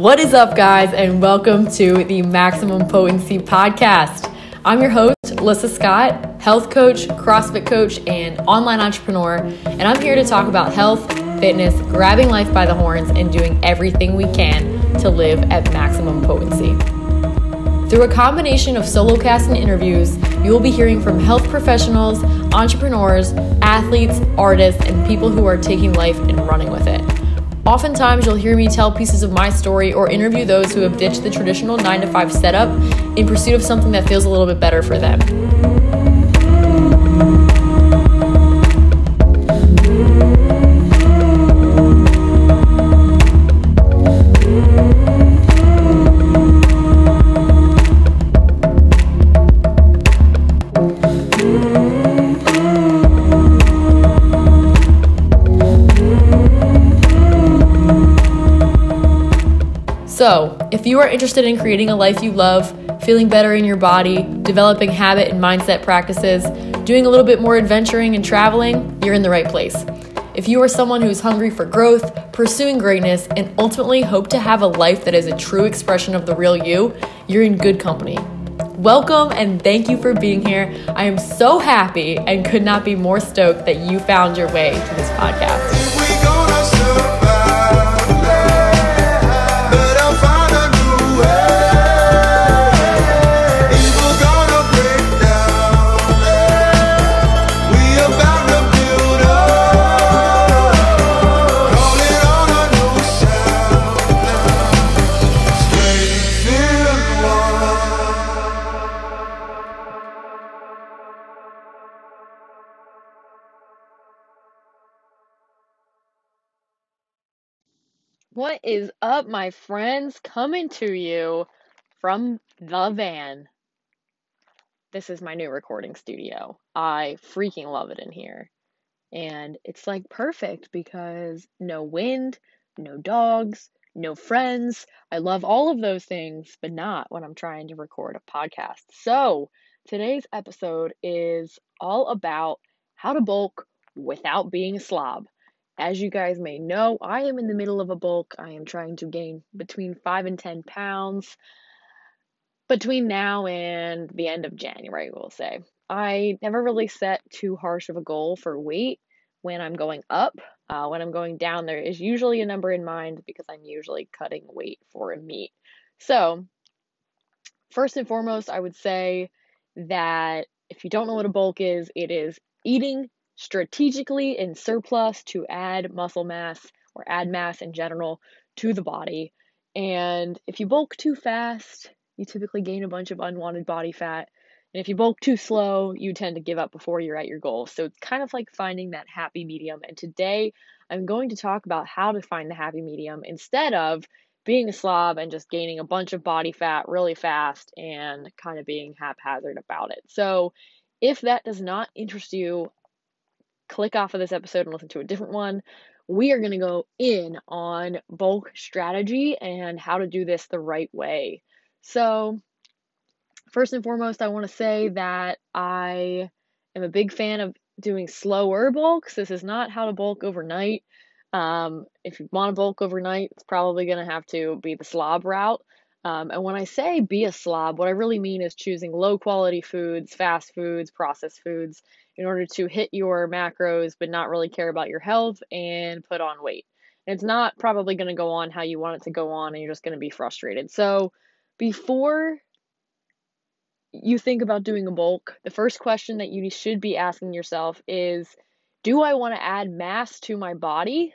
What is up, guys, and welcome to the Maximum Potency Podcast. I'm your host, Lissa Scott, health coach, CrossFit coach, and online entrepreneur, and I'm here to talk about health, fitness, grabbing life by the horns, and doing everything we can to live at maximum potency. Through a combination of solo casts and interviews, you will be hearing from health professionals, entrepreneurs, athletes, artists, and people who are taking life and running with it. Oftentimes, you'll hear me tell pieces of my story or interview those who have ditched the traditional 9 to 5 setup in pursuit of something that feels a little bit better for them. You are interested in creating a life you love, feeling better in your body, developing habit and mindset practices, doing a little bit more adventuring and traveling, you're in the right place. If you are someone who's hungry for growth, pursuing greatness, and ultimately hope to have a life that is a true expression of the real you, you're in good company. Welcome and thank you for being here. I am so happy and could not be more stoked that you found your way to this podcast. Is up, my friends? Coming to you from the van. This is my new recording studio. I freaking love it in here. And it's like perfect because no wind, no dogs, no friends. I love all of those things, but not when I'm trying to record a podcast. So, today's episode is all about how to bulk without being a slob. As you guys may know, I am in the middle of a bulk. I am trying to gain between 5 and 10 pounds between now and the end of January, we'll say. I never really set too harsh of a goal for weight when I'm going up. Uh, when I'm going down, there is usually a number in mind because I'm usually cutting weight for a meet. So, first and foremost, I would say that if you don't know what a bulk is, it is eating strategically in surplus to add muscle mass or add mass in general to the body. And if you bulk too fast, you typically gain a bunch of unwanted body fat. And if you bulk too slow, you tend to give up before you're at your goal. So it's kind of like finding that happy medium. And today I'm going to talk about how to find the happy medium instead of being a slob and just gaining a bunch of body fat really fast and kind of being haphazard about it. So if that does not interest you, click off of this episode and listen to a different one. We are going to go in on bulk strategy and how to do this the right way. So, first and foremost, I want to say that I am a big fan of doing slower bulks. This is not how to bulk overnight. Um, if you want to bulk overnight, it's probably going to have to be the slob route. Um, and when I say be a slob, what I really mean is choosing low quality foods, fast foods, processed foods, in order to hit your macros but not really care about your health and put on weight. And it's not probably going to go on how you want it to go on and you're just going to be frustrated. So before you think about doing a bulk, the first question that you should be asking yourself is do I want to add mass to my body?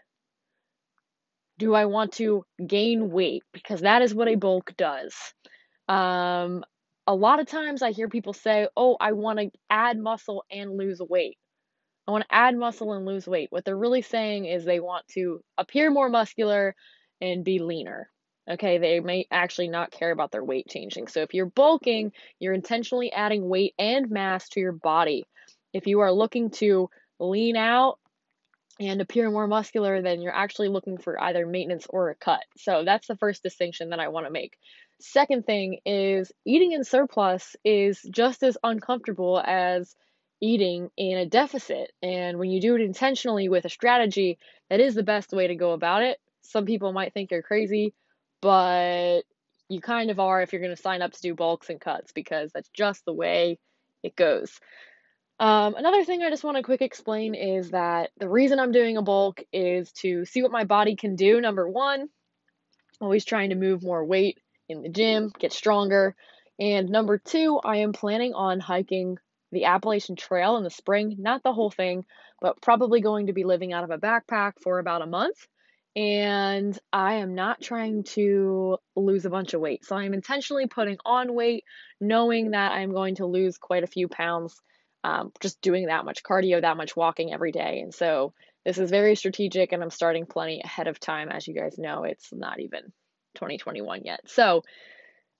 Do I want to gain weight? Because that is what a bulk does. Um, a lot of times I hear people say, Oh, I want to add muscle and lose weight. I want to add muscle and lose weight. What they're really saying is they want to appear more muscular and be leaner. Okay, they may actually not care about their weight changing. So if you're bulking, you're intentionally adding weight and mass to your body. If you are looking to lean out and appear more muscular, then you're actually looking for either maintenance or a cut. So that's the first distinction that I want to make. Second thing is eating in surplus is just as uncomfortable as eating in a deficit. And when you do it intentionally with a strategy, that is the best way to go about it. Some people might think you're crazy, but you kind of are if you're going to sign up to do bulks and cuts because that's just the way it goes. Um, another thing I just want to quick explain is that the reason I'm doing a bulk is to see what my body can do. Number one, always trying to move more weight in the gym, get stronger. And number two, I am planning on hiking the Appalachian Trail in the spring, not the whole thing, but probably going to be living out of a backpack for about a month. And I am not trying to lose a bunch of weight. So I'm intentionally putting on weight, knowing that I'm going to lose quite a few pounds um, just doing that much cardio, that much walking every day. And so this is very strategic, and I'm starting plenty ahead of time. As you guys know, it's not even 2021 yet. So,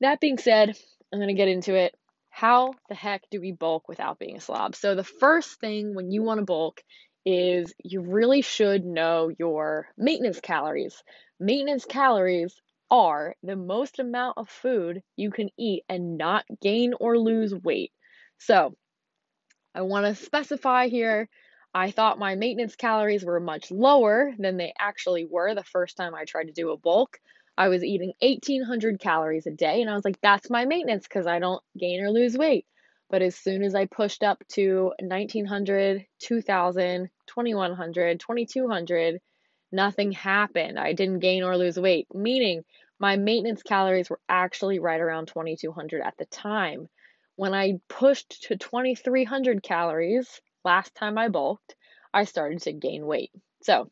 that being said, I'm going to get into it. How the heck do we bulk without being a slob? So, the first thing when you want to bulk is you really should know your maintenance calories. Maintenance calories are the most amount of food you can eat and not gain or lose weight. So, I want to specify here I thought my maintenance calories were much lower than they actually were the first time I tried to do a bulk. I was eating 1800 calories a day, and I was like, that's my maintenance because I don't gain or lose weight. But as soon as I pushed up to 1900, 2000, 2100, 2200, nothing happened. I didn't gain or lose weight, meaning my maintenance calories were actually right around 2200 at the time. When I pushed to 2300 calories last time I bulked, I started to gain weight. So,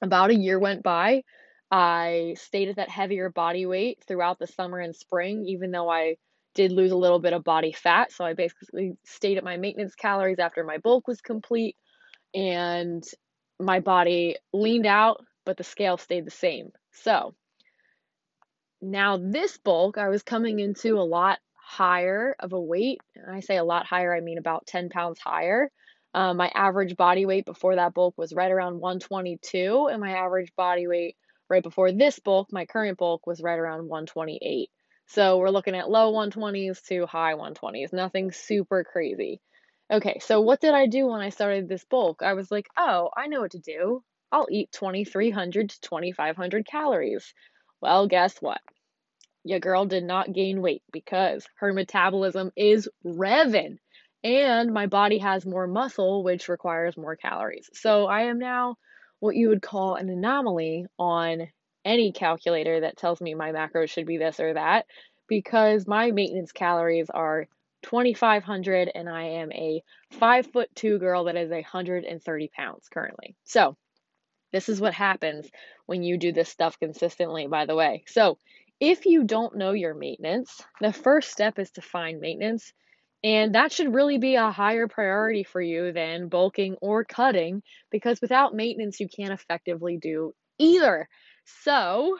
about a year went by. I stayed at that heavier body weight throughout the summer and spring, even though I did lose a little bit of body fat. So, I basically stayed at my maintenance calories after my bulk was complete, and my body leaned out, but the scale stayed the same. So, now this bulk, I was coming into a lot higher of a weight. And I say a lot higher, I mean about 10 pounds higher. Um, my average body weight before that bulk was right around 122, and my average body weight right before this bulk, my current bulk, was right around 128. So we're looking at low 120s to high 120s, nothing super crazy. Okay, so what did I do when I started this bulk? I was like, oh, I know what to do. I'll eat 2,300 to 2,500 calories. Well, guess what? Your girl did not gain weight because her metabolism is revving and my body has more muscle, which requires more calories. So I am now what you would call an anomaly on any calculator that tells me my macros should be this or that because my maintenance calories are 2500 and I am a five foot two girl that is 130 pounds currently. So this is what happens when you do this stuff consistently, by the way. So if you don't know your maintenance, the first step is to find maintenance. And that should really be a higher priority for you than bulking or cutting because without maintenance, you can't effectively do either. So,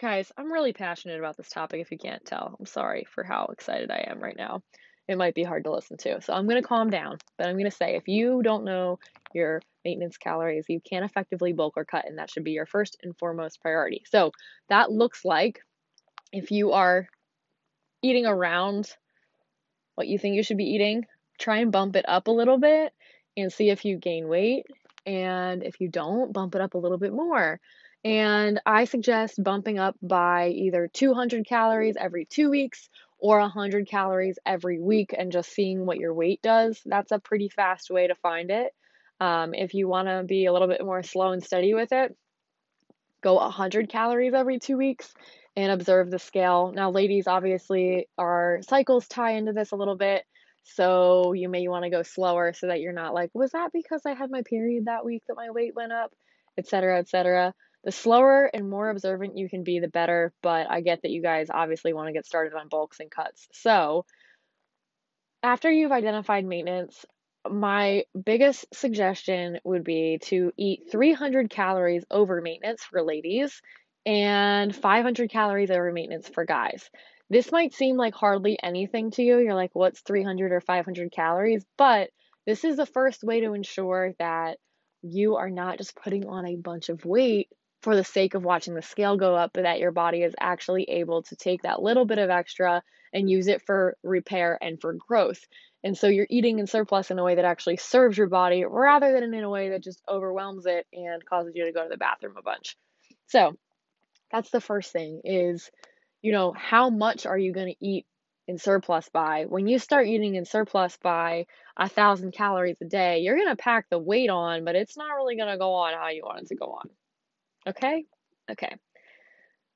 guys, I'm really passionate about this topic if you can't tell. I'm sorry for how excited I am right now. It might be hard to listen to. So, I'm going to calm down, but I'm going to say if you don't know your maintenance calories, you can't effectively bulk or cut, and that should be your first and foremost priority. So, that looks like if you are eating around what you think you should be eating, try and bump it up a little bit and see if you gain weight. And if you don't, bump it up a little bit more. And I suggest bumping up by either 200 calories every two weeks or 100 calories every week and just seeing what your weight does. That's a pretty fast way to find it. Um, if you want to be a little bit more slow and steady with it, go 100 calories every two weeks and observe the scale. Now, ladies, obviously, our cycles tie into this a little bit. So you may want to go slower so that you're not like, was that because I had my period that week that my weight went up, etc., etc. The slower and more observant you can be, the better. But I get that you guys obviously want to get started on bulks and cuts. So after you've identified maintenance, my biggest suggestion would be to eat 300 calories over maintenance for ladies and 500 calories over maintenance for guys. This might seem like hardly anything to you. You're like, what's 300 or 500 calories? But this is the first way to ensure that you are not just putting on a bunch of weight for the sake of watching the scale go up, but that your body is actually able to take that little bit of extra and use it for repair and for growth. And so you're eating in surplus in a way that actually serves your body rather than in a way that just overwhelms it and causes you to go to the bathroom a bunch. So, That's the first thing is, you know, how much are you going to eat in surplus by? When you start eating in surplus by a thousand calories a day, you're going to pack the weight on, but it's not really going to go on how you want it to go on. Okay? Okay.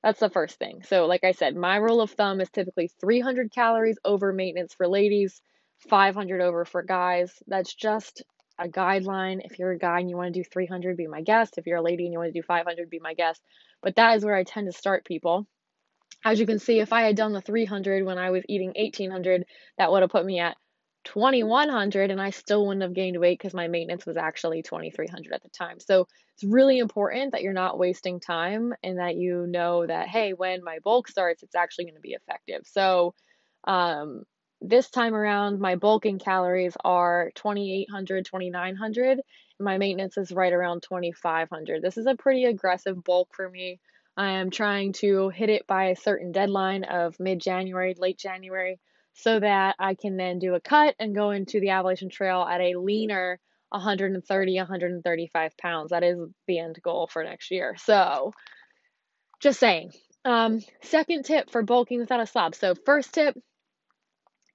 That's the first thing. So, like I said, my rule of thumb is typically 300 calories over maintenance for ladies, 500 over for guys. That's just a guideline. If you're a guy and you want to do 300, be my guest. If you're a lady and you want to do 500, be my guest. But that is where I tend to start people. As you can see, if I had done the 300 when I was eating 1800, that would have put me at 2100 and I still wouldn't have gained weight because my maintenance was actually 2300 at the time. So it's really important that you're not wasting time and that you know that, hey, when my bulk starts, it's actually going to be effective. So, um, this time around, my bulking calories are 2800, 2900. My maintenance is right around 2500. This is a pretty aggressive bulk for me. I am trying to hit it by a certain deadline of mid January, late January, so that I can then do a cut and go into the Appalachian Trail at a leaner 130, 135 pounds. That is the end goal for next year. So, just saying. Um, second tip for bulking without a slob. So, first tip,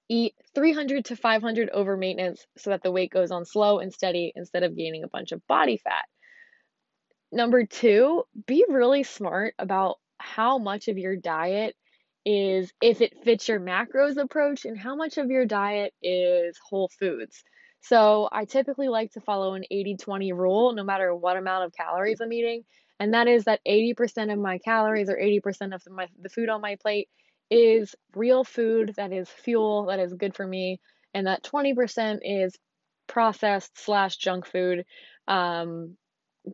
Eat 300 to 500 over maintenance so that the weight goes on slow and steady instead of gaining a bunch of body fat. Number two, be really smart about how much of your diet is if it fits your macros approach and how much of your diet is whole foods. So, I typically like to follow an 80 20 rule no matter what amount of calories I'm eating, and that is that 80% of my calories or 80% of my, the food on my plate is real food that is fuel that is good for me, and that 20% is processed slash junk food um,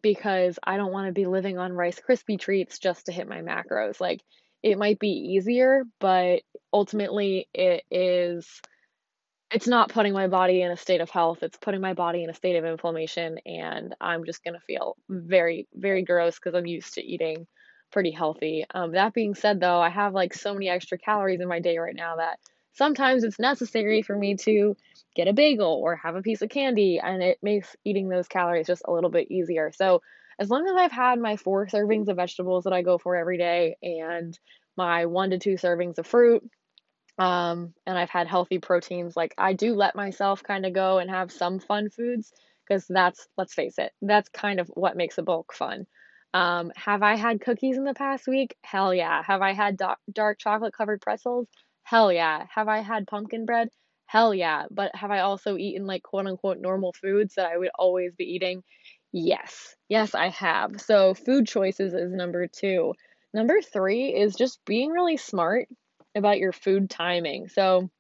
because I don't want to be living on Rice Krispie treats just to hit my macros. Like, it might be easier, but ultimately, it is. It's not putting my body in a state of health. It's putting my body in a state of inflammation, and I'm just gonna feel very, very gross because I'm used to eating pretty healthy. Um, that being said, though, I have like so many extra calories in my day right now that sometimes it's necessary for me to get a bagel or have a piece of candy, and it makes eating those calories just a little bit easier. So, as long as I've had my four servings of vegetables that I go for every day and my one to two servings of fruit, um, and I've had healthy proteins, like I do let myself kind of go and have some fun foods because that's, let's face it, that's kind of what makes a bulk fun. Um, have I had cookies in the past week? Hell yeah. Have I had dark, dark chocolate covered pretzels? Hell yeah. Have I had pumpkin bread? Hell yeah. But have I also eaten like quote unquote normal foods that I would always be eating? Yes. Yes, I have. So food choices is number two. Number three is just being really smart about your food timing. So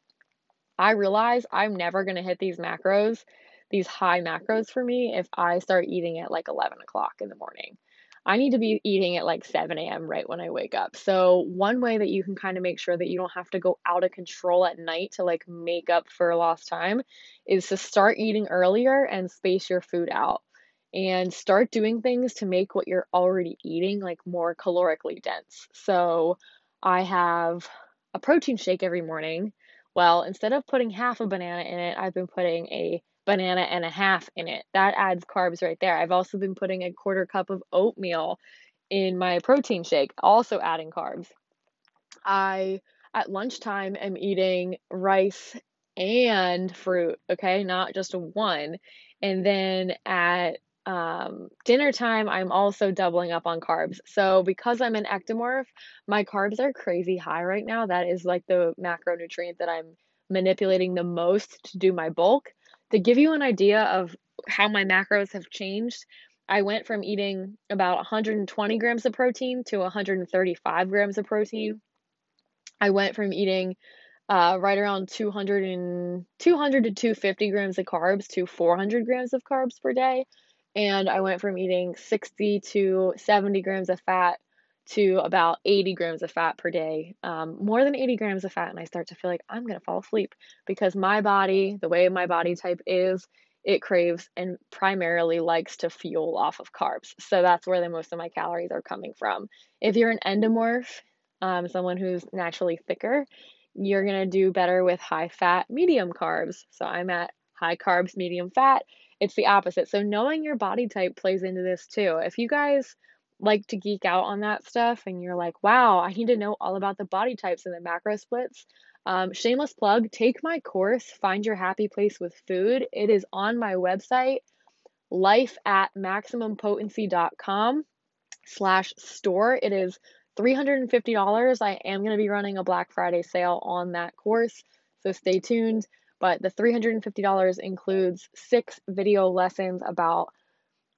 I realize I'm never going to hit these macros, these high macros for me, if I start eating at like 11 o'clock in the morning. I need to be eating at like 7 a.m. right when I wake up. So, one way that you can kind of make sure that you don't have to go out of control at night to like make up for lost time is to start eating earlier and space your food out and start doing things to make what you're already eating like more calorically dense. So, I have a protein shake every morning. Well, instead of putting half a banana in it, I've been putting a banana and a half in it. That adds carbs right there. I've also been putting a quarter cup of oatmeal in my protein shake, also adding carbs. I at lunchtime am eating rice and fruit, okay, not just a one. And then at um, dinner time, I'm also doubling up on carbs. So because I'm an ectomorph, my carbs are crazy high right now. That is like the macronutrient that I'm manipulating the most to do my bulk. To give you an idea of how my macros have changed, I went from eating about 120 grams of protein to 135 grams of protein. I went from eating uh, right around 200 and 200 to 250 grams of carbs to 400 grams of carbs per day. And I went from eating 60 to 70 grams of fat to about 80 grams of fat per day, um, more than 80 grams of fat, and I start to feel like I'm gonna fall asleep because my body, the way my body type is, it craves and primarily likes to fuel off of carbs. So that's where the most of my calories are coming from. If you're an endomorph, um, someone who's naturally thicker, you're gonna do better with high fat, medium carbs. So I'm at high carbs, medium fat. It's the opposite. So knowing your body type plays into this too. If you guys like to geek out on that stuff and you're like, wow, I need to know all about the body types and the macro splits, um, shameless plug, take my course, Find Your Happy Place with Food. It is on my website, life at maximumpotency.com slash store. It is $350. I am going to be running a Black Friday sale on that course, so stay tuned. But the $350 includes six video lessons about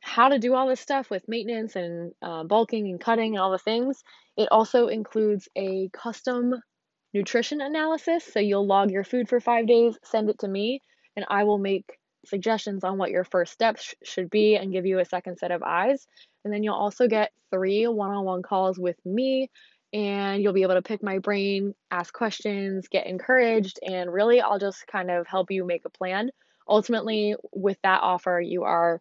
how to do all this stuff with maintenance and uh, bulking and cutting and all the things. It also includes a custom nutrition analysis. So you'll log your food for five days, send it to me, and I will make suggestions on what your first steps sh- should be and give you a second set of eyes. And then you'll also get three one on one calls with me, and you'll be able to pick my brain, ask questions, get encouraged, and really I'll just kind of help you make a plan. Ultimately, with that offer, you are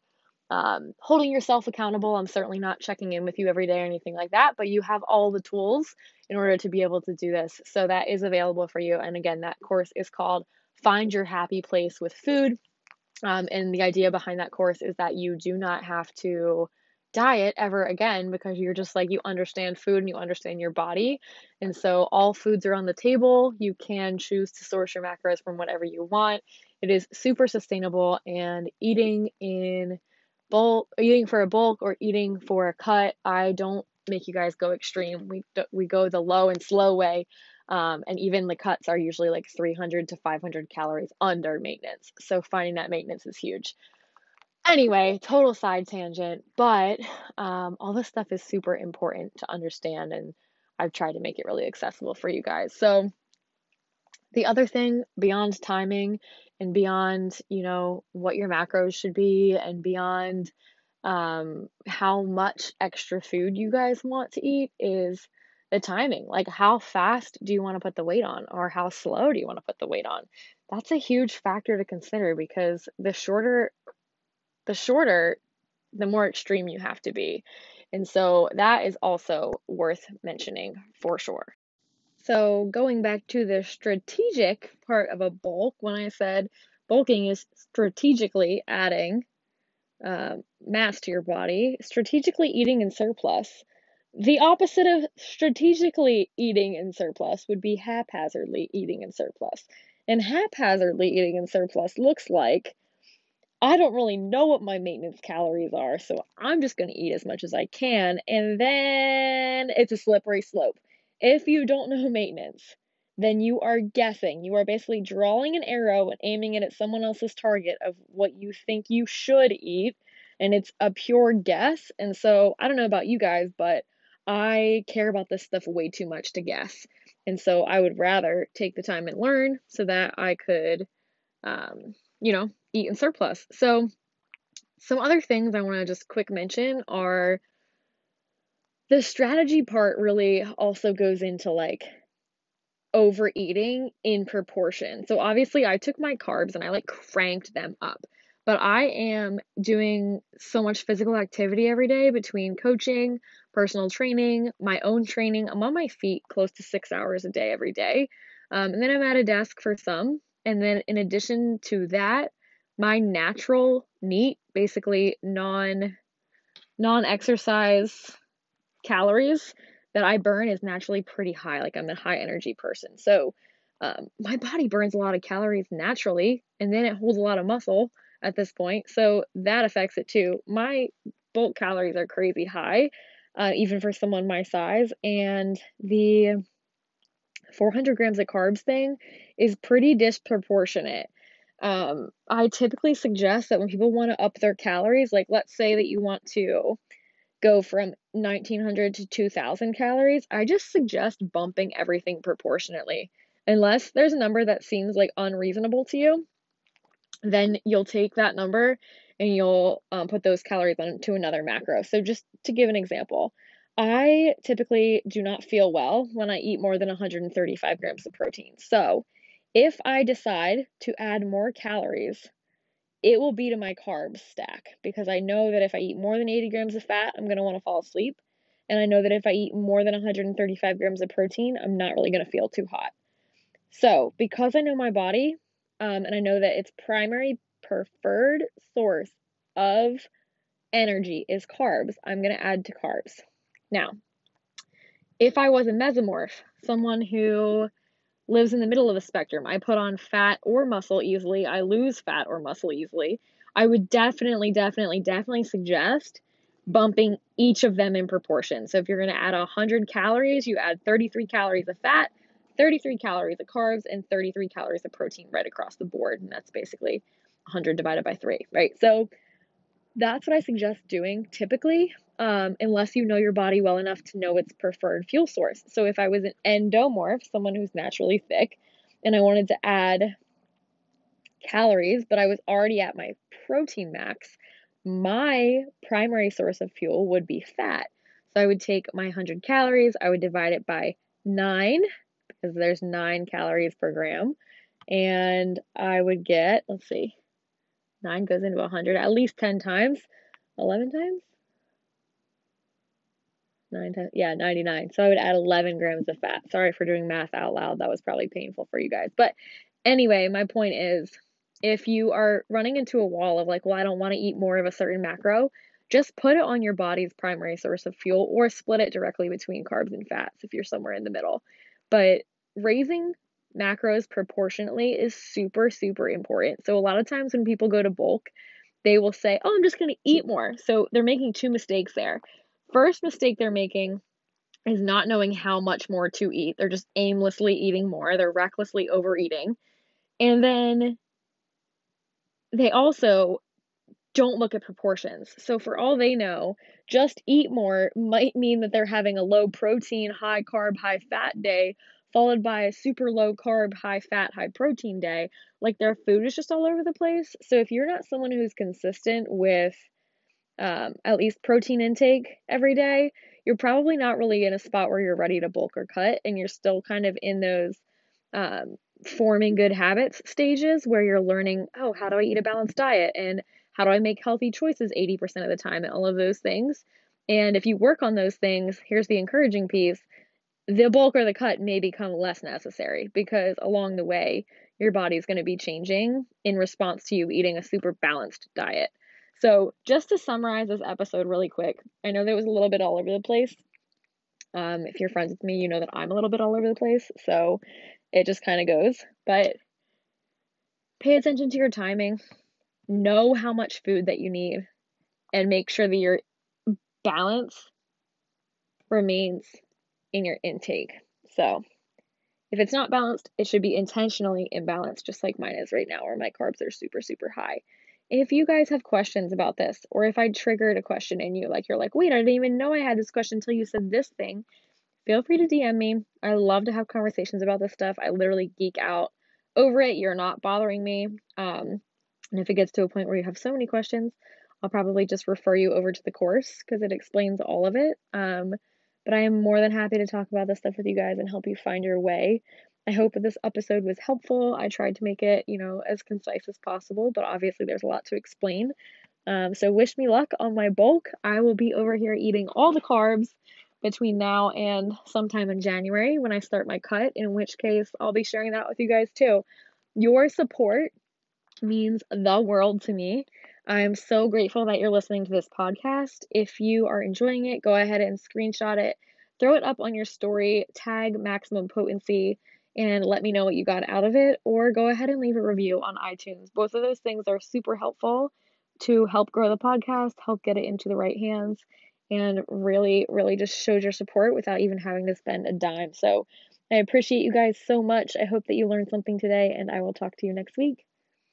um, holding yourself accountable. I'm certainly not checking in with you every day or anything like that, but you have all the tools in order to be able to do this. So that is available for you. And again, that course is called Find Your Happy Place with Food. Um, and the idea behind that course is that you do not have to diet ever again because you're just like you understand food and you understand your body. And so all foods are on the table. You can choose to source your macros from whatever you want. It is super sustainable and eating in bulk eating for a bulk or eating for a cut i don't make you guys go extreme. We we go the low and slow way um, and even the cuts are usually like 300 to 500 calories under maintenance. So finding that maintenance is huge. Anyway total side tangent but um, all this stuff is super important to understand and i've tried to make it really accessible for you guys. So the other thing beyond timing and beyond, you know, what your macros should be and beyond um, how much extra food you guys want to eat is the timing. Like, how fast do you want to put the weight on, or how slow do you want to put the weight on? That's a huge factor to consider because the shorter, the shorter, the more extreme you have to be. And so that is also worth mentioning for sure. So, going back to the strategic part of a bulk, when I said bulking is strategically adding uh, mass to your body, strategically eating in surplus. The opposite of strategically eating in surplus would be haphazardly eating in surplus. And haphazardly eating in surplus looks like I don't really know what my maintenance calories are, so I'm just going to eat as much as I can, and then it's a slippery slope. If you don't know maintenance, then you are guessing. You are basically drawing an arrow and aiming it at someone else's target of what you think you should eat, and it's a pure guess. And so, I don't know about you guys, but I care about this stuff way too much to guess. And so, I would rather take the time and learn so that I could, um, you know, eat in surplus. So, some other things I want to just quick mention are the strategy part really also goes into like overeating in proportion. So obviously I took my carbs and I like cranked them up. But I am doing so much physical activity every day between coaching, personal training, my own training. I'm on my feet close to six hours a day every day. Um, and then I'm at a desk for some. And then in addition to that, my natural, neat, basically non non exercise calories that I burn is naturally pretty high. Like I'm a high energy person. So um, my body burns a lot of calories naturally, and then it holds a lot of muscle at this point. So that affects it too. My bulk calories are crazy high, uh, even for someone my size. And the 400 grams of carbs thing is pretty disproportionate. Um, I typically suggest that when people want to up their calories, like let's say that you want to go from 1900 to 2000 calories, I just suggest bumping everything proportionately. Unless there's a number that seems like unreasonable to you, then you'll take that number and you'll um, put those calories onto another macro. So, just to give an example, I typically do not feel well when I eat more than 135 grams of protein. So, if I decide to add more calories it will be to my carb stack because I know that if I eat more than 80 grams of fat, I'm going to want to fall asleep. And I know that if I eat more than 135 grams of protein, I'm not really going to feel too hot. So, because I know my body um, and I know that its primary preferred source of energy is carbs, I'm going to add to carbs. Now, if I was a mesomorph, someone who lives in the middle of the spectrum, I put on fat or muscle easily, I lose fat or muscle easily, I would definitely, definitely, definitely suggest bumping each of them in proportion. So if you're going to add 100 calories, you add 33 calories of fat, 33 calories of carbs, and 33 calories of protein right across the board. And that's basically 100 divided by 3, right? So that's what I suggest doing typically, um, unless you know your body well enough to know its preferred fuel source. So if I was an endomorph, someone who's naturally thick, and I wanted to add calories, but I was already at my protein max, my primary source of fuel would be fat. So I would take my 100 calories, I would divide it by 9 because there's 9 calories per gram, and I would get, let's see, 9 goes into 100 at least 10 times. 11 times? 9 times. Yeah, 99. So I would add 11 grams of fat. Sorry for doing math out loud. That was probably painful for you guys. But anyway, my point is if you are running into a wall of like, well, I don't want to eat more of a certain macro, just put it on your body's primary source of fuel or split it directly between carbs and fats if you're somewhere in the middle. But raising macros proportionately is super, super important. So a lot of times when people go to bulk, they will say, oh, I'm just going to eat more. So they're making two mistakes there. First mistake they're making is not knowing how much more to eat. They're just aimlessly eating more, they're recklessly overeating. And then they also don't look at proportions. So, for all they know, just eat more might mean that they're having a low protein, high carb, high fat day, followed by a super low carb, high fat, high protein day. Like their food is just all over the place. So, if you're not someone who's consistent with um, at least protein intake every day, you're probably not really in a spot where you're ready to bulk or cut, and you're still kind of in those um, forming good habits stages where you're learning, oh, how do I eat a balanced diet and how do I make healthy choices 80% of the time and all of those things. And if you work on those things, here's the encouraging piece the bulk or the cut may become less necessary because along the way, your body's going to be changing in response to you eating a super balanced diet. So, just to summarize this episode really quick, I know that was a little bit all over the place. Um, if you're friends with me, you know that I'm a little bit all over the place. So, it just kind of goes. But pay attention to your timing, know how much food that you need, and make sure that your balance remains in your intake. So, if it's not balanced, it should be intentionally imbalanced, just like mine is right now, where my carbs are super, super high. If you guys have questions about this, or if I triggered a question in you, like you're like, wait, I didn't even know I had this question until you said this thing, feel free to DM me. I love to have conversations about this stuff. I literally geek out over it. You're not bothering me. Um, and if it gets to a point where you have so many questions, I'll probably just refer you over to the course because it explains all of it. Um, but I am more than happy to talk about this stuff with you guys and help you find your way. I hope this episode was helpful. I tried to make it, you know, as concise as possible, but obviously there's a lot to explain. Um, so wish me luck on my bulk. I will be over here eating all the carbs between now and sometime in January when I start my cut, in which case I'll be sharing that with you guys too. Your support means the world to me. I'm so grateful that you're listening to this podcast. If you are enjoying it, go ahead and screenshot it, throw it up on your story, tag maximum potency, and let me know what you got out of it, or go ahead and leave a review on iTunes. Both of those things are super helpful to help grow the podcast, help get it into the right hands, and really, really just shows your support without even having to spend a dime. So I appreciate you guys so much. I hope that you learned something today, and I will talk to you next week.